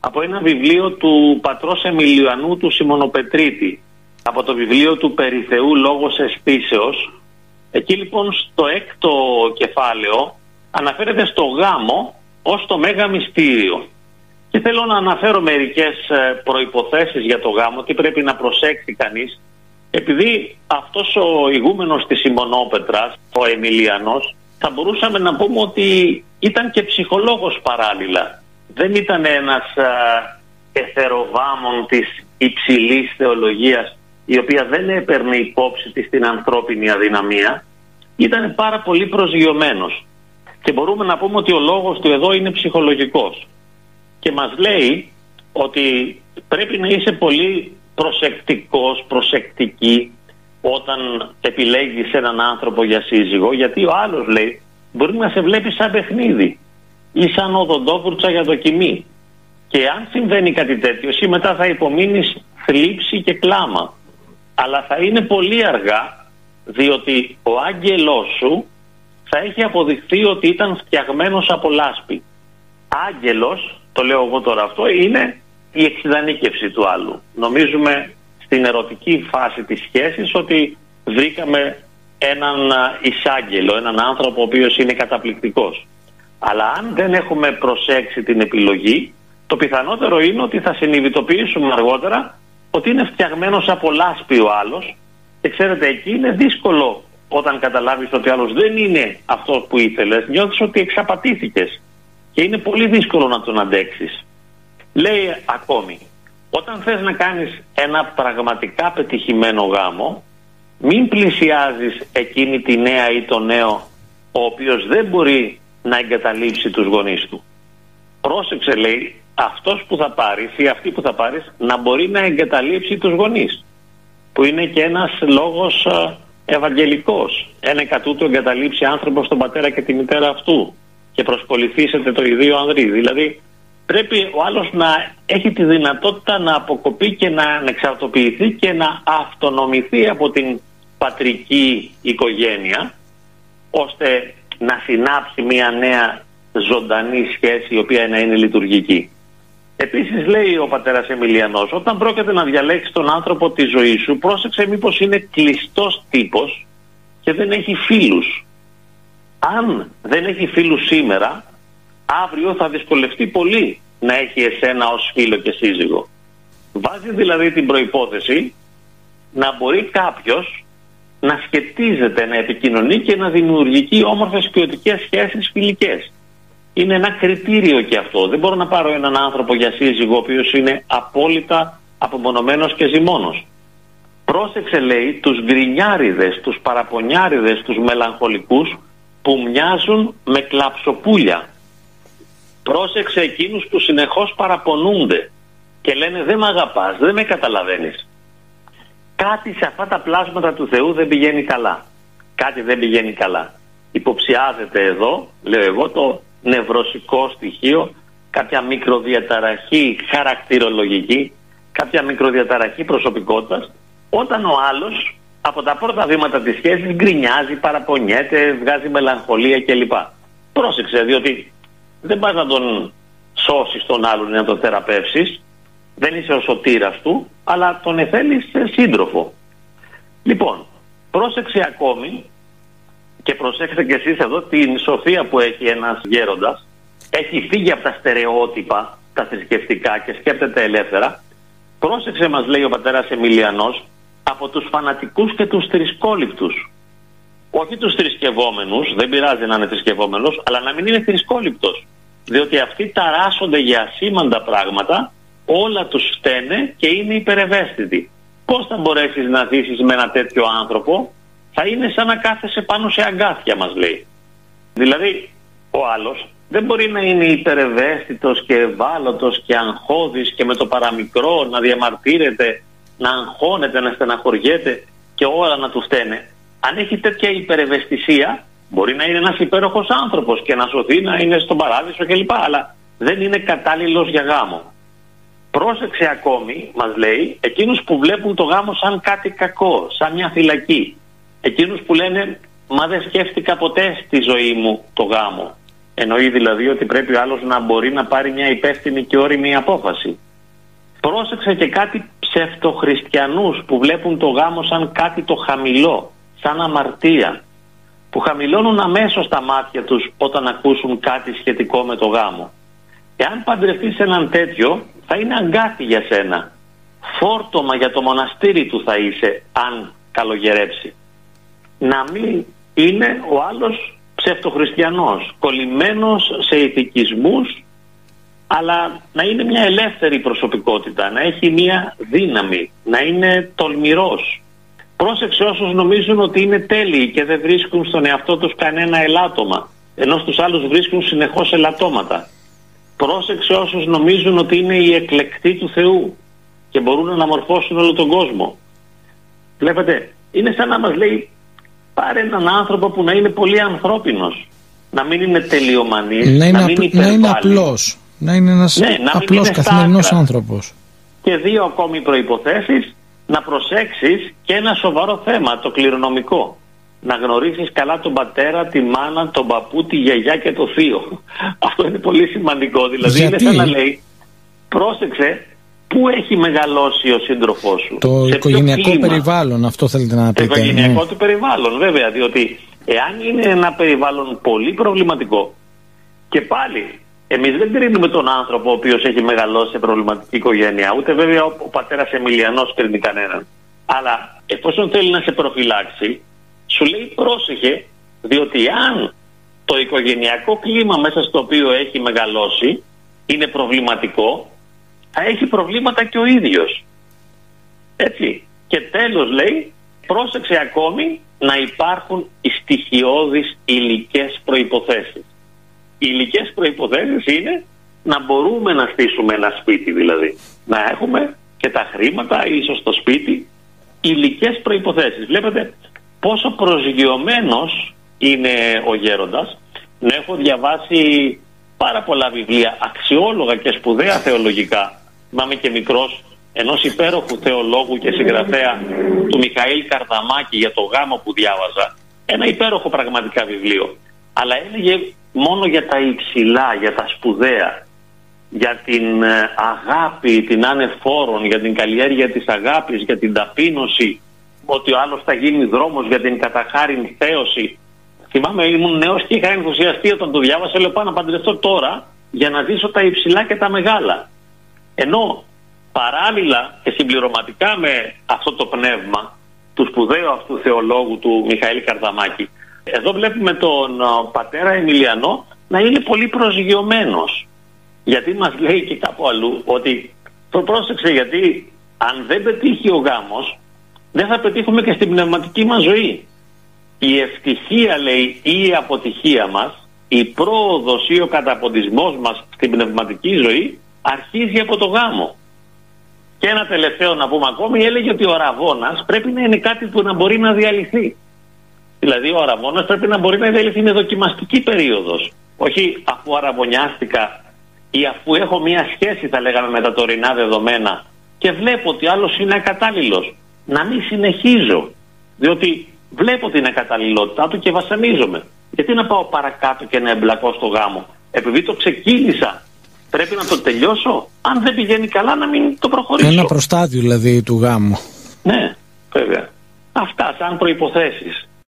από ένα βιβλίο του πατρός Εμιλιανού του Σιμωνοπετρίτη, από το βιβλίο του Περιθεού Λόγος Εσπίσεως. Εκεί λοιπόν στο έκτο κεφάλαιο αναφέρεται στο γάμο ως το μέγα μυστήριο. Και θέλω να αναφέρω μερικές ε, προϋποθέσεις για το γάμο, τι πρέπει να προσέξει κανείς. Επειδή αυτός ο ηγούμενος της Σιμωνόπετρας, ο Εμιλιανός, θα μπορούσαμε να πούμε ότι ήταν και ψυχολόγος παράλληλα. Δεν ήταν ένας εθεροβάμων της υψηλής θεολογίας η οποία δεν έπαιρνε υπόψη της την ανθρώπινη αδυναμία. Ήταν πάρα πολύ προσγειωμένος. Και μπορούμε να πούμε ότι ο λόγος του εδώ είναι ψυχολογικός. Και μας λέει ότι πρέπει να είσαι πολύ προσεκτικός, προσεκτική όταν επιλέγεις έναν άνθρωπο για σύζυγο γιατί ο άλλος λέει μπορεί να σε βλέπει σαν παιχνίδι ή σαν οδοντόβουρτσα για δοκιμή και αν συμβαίνει κάτι τέτοιο εσύ μετά θα υπομείνεις θλίψη και κλάμα αλλά θα είναι πολύ αργά διότι ο άγγελός σου θα έχει αποδειχθεί ότι ήταν φτιαγμένος από λάσπη. Άγγελος, το λέω εγώ τώρα αυτό, είναι η εξειδανίκευση του άλλου. Νομίζουμε στην ερωτική φάση της σχέσης ότι βρήκαμε έναν εισάγγελο, έναν άνθρωπο ο οποίος είναι καταπληκτικός. Αλλά αν δεν έχουμε προσέξει την επιλογή, το πιθανότερο είναι ότι θα συνειδητοποιήσουμε αργότερα ότι είναι φτιαγμένος από λάσπη ο άλλος και ξέρετε εκεί είναι δύσκολο όταν καταλάβεις ότι ο άλλος δεν είναι αυτός που ήθελες, νιώθεις ότι εξαπατήθηκες και είναι πολύ δύσκολο να τον αντέξεις. Λέει ακόμη, όταν θες να κάνεις ένα πραγματικά πετυχημένο γάμο, μην πλησιάζεις εκείνη τη νέα ή το νέο ο οποίος δεν μπορεί να εγκαταλείψει τους γονείς του. Πρόσεξε λέει αυτός που θα πάρεις ή αυτή που θα πάρεις να μπορεί να εγκαταλείψει τους γονείς που είναι και ένας λόγος ευαγγελικός. Ένα εκατούτο εγκαταλείψει άνθρωπος τον πατέρα και τη μητέρα αυτού και προσποληθήσετε το ιδίο ανδρή. Δηλαδή πρέπει ο άλλος να έχει τη δυνατότητα να αποκοπεί και να εξαρτοποιηθεί και να αυτονομηθεί από την πατρική οικογένεια ώστε να συνάψει μια νέα ζωντανή σχέση η οποία να είναι λειτουργική. Επίσης λέει ο πατέρας Εμιλιανός όταν πρόκειται να διαλέξει τον άνθρωπο τη ζωή σου πρόσεξε μήπως είναι κλειστός τύπος και δεν έχει φίλους. Αν δεν έχει φίλους σήμερα αύριο θα δυσκολευτεί πολύ να έχει εσένα ως φίλο και σύζυγο. Βάζει δηλαδή την προϋπόθεση να μπορεί κάποιος να σχετίζεται, να επικοινωνεί και να δημιουργεί όμορφες ποιοτικές σχέσεις φιλικές. Είναι ένα κριτήριο και αυτό. Δεν μπορώ να πάρω έναν άνθρωπο για σύζυγο ο οποίος είναι απόλυτα απομονωμένος και ζυμώνος. Πρόσεξε λέει τους γκρινιάριδες, τους παραπονιάριδες, τους μελαγχολικούς που μοιάζουν με κλαψοπούλια. Πρόσεξε εκείνους που συνεχώς παραπονούνται και λένε δεν με αγαπάς, δεν με καταλαβαίνεις. Κάτι σε αυτά τα πλάσματα του Θεού δεν πηγαίνει καλά. Κάτι δεν πηγαίνει καλά. Υποψιάζεται εδώ, λέω εγώ, το νευρωσικό στοιχείο, κάποια μικροδιαταραχή χαρακτηρολογική, κάποια μικροδιαταραχή προσωπικότητας, όταν ο άλλος από τα πρώτα βήματα της σχέσης γκρινιάζει, παραπονιέται, βγάζει μελαγχολία κλπ. Πρόσεξε, διότι δεν πας να τον σώσεις τον άλλον ή να τον θεραπεύσεις, δεν είσαι ο σωτήρας του, αλλά τον εθέλεις σύντροφο. Λοιπόν, πρόσεξε ακόμη και προσέξτε κι εσείς εδώ την σοφία που έχει ένας γέροντας. Έχει φύγει από τα στερεότυπα, τα θρησκευτικά και σκέπτεται ελεύθερα. Πρόσεξε μας λέει ο πατέρας Εμιλιανός από τους φανατικούς και τους θρησκόληπτους. Όχι τους θρησκευόμενους, δεν πειράζει να είναι θρησκευόμενος, αλλά να μην είναι θρησκόληπτος. Διότι αυτοί ταράσσονται για ασήμαντα πράγματα, όλα τους φταίνε και είναι υπερευαίσθητοι. Πώς θα μπορέσεις να ζήσεις με ένα τέτοιο άνθρωπο, θα είναι σαν να κάθεσαι πάνω σε αγκάθια μας λέει. Δηλαδή ο άλλος δεν μπορεί να είναι υπερευαίσθητος και ευάλωτος και αγχώδης και με το παραμικρό να διαμαρτύρεται να αγχώνεται, να στεναχωριέται και όλα να του φταίνε. Αν έχει τέτοια υπερευαισθησία, μπορεί να είναι ένας υπέροχος άνθρωπος και να σωθεί να είναι στον παράδεισο κλπ. Αλλά δεν είναι κατάλληλος για γάμο. Πρόσεξε ακόμη, μας λέει, εκείνους που βλέπουν το γάμο σαν κάτι κακό, σαν μια φυλακή. Εκείνους που λένε, μα δεν σκέφτηκα ποτέ στη ζωή μου το γάμο. Εννοεί δηλαδή ότι πρέπει ο άλλος να μπορεί να πάρει μια υπεύθυνη και όρημη απόφαση. Πρόσεξε και κάτι ψευτοχριστιανούς που βλέπουν το γάμο σαν κάτι το χαμηλό, σαν αμαρτία, που χαμηλώνουν αμέσως τα μάτια τους όταν ακούσουν κάτι σχετικό με το γάμο. Εάν παντρευτείς έναν τέτοιο θα είναι αγκάθι για σένα. Φόρτωμα για το μοναστήρι του θα είσαι αν καλογερέψει. Να μην είναι ο άλλος ψευτοχριστιανός, κολλημένος σε ηθικισμούς αλλά να είναι μια ελεύθερη προσωπικότητα, να έχει μια δύναμη, να είναι τολμηρός. Πρόσεξε όσους νομίζουν ότι είναι τέλειοι και δεν βρίσκουν στον εαυτό τους κανένα ελάττωμα, ενώ στους άλλους βρίσκουν συνεχώς ελαττώματα. Πρόσεξε όσους νομίζουν ότι είναι οι εκλεκτοί του Θεού και μπορούν να αναμορφώσουν όλο τον κόσμο. Βλέπετε, είναι σαν να μας λέει πάρε έναν άνθρωπο που να είναι πολύ ανθρώπινος, να μην είναι τελειομανής, να, είναι να μην είναι Να είναι απλός, να είναι ένας ναι, απλός καθημερινός άνθρωπος. Και δύο ακόμη προϋποθέσεις, να προσέξεις και ένα σοβαρό θέμα, το κληρονομικό να γνωρίσεις καλά τον πατέρα, τη μάνα, τον παππού, τη γιαγιά και το θείο. Αυτό είναι πολύ σημαντικό. Δηλαδή είναι σαν να λέει, πρόσεξε πού έχει μεγαλώσει ο σύντροφός σου; Το σε οικογενειακό περιβάλλον, αυτό θέλετε να πείτε. Το οικογενειακό ναι. του περιβάλλον, βέβαια, διότι εάν είναι ένα περιβάλλον πολύ προβληματικό και πάλι εμείς δεν κρίνουμε τον άνθρωπο ο οποίος έχει μεγαλώσει σε προβληματική οικογένεια, ούτε βέβαια ο, ο πατέρας Εμιλιανός κρίνει κανέναν. Αλλά εφόσον θέλει να σε προφυλάξει, σου λέει πρόσεχε διότι αν το οικογενειακό κλίμα μέσα στο οποίο έχει μεγαλώσει είναι προβληματικό θα έχει προβλήματα και ο ίδιος. Έτσι. Και τέλος λέει πρόσεξε ακόμη να υπάρχουν οι στοιχειώδεις υλικές προϋποθέσεις. Οι υλικές προϋποθέσεις είναι να μπορούμε να στήσουμε ένα σπίτι δηλαδή. Να έχουμε και τα χρήματα ίσως στο σπίτι υλικές προϋποθέσεις. Βλέπετε πόσο προσγειωμένος είναι ο γέροντας. Να έχω διαβάσει πάρα πολλά βιβλία, αξιόλογα και σπουδαία θεολογικά. Είμαι και μικρός ενός υπέροχου θεολόγου και συγγραφέα του Μιχαήλ Καρδαμάκη για το γάμο που διάβαζα. Ένα υπέροχο πραγματικά βιβλίο. Αλλά έλεγε μόνο για τα υψηλά, για τα σπουδαία, για την ε, αγάπη, την ανεφόρον, για την καλλιέργεια της αγάπης, για την ταπείνωση, ότι ο άλλος θα γίνει δρόμος για την καταχάριν θέωση. Θυμάμαι, ήμουν νέος και είχα ενθουσιαστεί όταν το διάβασα. Λέω πάω να παντρευτώ τώρα για να ζήσω τα υψηλά και τα μεγάλα. Ενώ παράλληλα και συμπληρωματικά με αυτό το πνεύμα του σπουδαίου αυτού θεολόγου του Μιχαήλ Καρδαμάκη, εδώ βλέπουμε τον πατέρα Εμιλιανό να είναι πολύ προσγειωμένος. Γιατί μας λέει και κάπου αλλού ότι το πρόσεξε γιατί αν δεν πετύχει ο γάμος δεν θα πετύχουμε και στην πνευματική μας ζωή. Η ευτυχία λέει ή η αποτυχία μας, η πρόοδος ή ο καταποντισμός μας στην πνευματική ζωή αρχίζει από το γάμο. Και ένα τελευταίο να πούμε ακόμη, έλεγε ότι ο αραβώνας πρέπει να είναι κάτι που να μπορεί να διαλυθεί. Δηλαδή ο αραβώνας πρέπει να μπορεί να διαλυθεί με δοκιμαστική περίοδος. Όχι αφού αραβωνιάστηκα ή αφού έχω μία σχέση θα λέγαμε με τα τωρινά δεδομένα και βλέπω ότι άλλος είναι ακατάλληλος να μην συνεχίζω. Διότι βλέπω την ακαταλληλότητά του και βασανίζομαι. Γιατί να πάω παρακάτω και να εμπλακώ στο γάμο; Επειδή το ξεκίνησα, πρέπει να το τελειώσω; Αν δεν πηγαίνει καλά, να μην το προχωρήσω. Ένα προστάδιο δηλαδή του γάμου. Ναι, βέβαια. Αυτά σαν προϋποθέσεις.